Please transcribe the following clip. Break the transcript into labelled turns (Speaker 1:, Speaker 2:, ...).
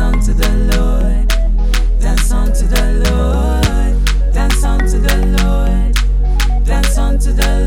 Speaker 1: unto the Lord, dance unto the Lord, dance unto the Lord, dance unto the Lord.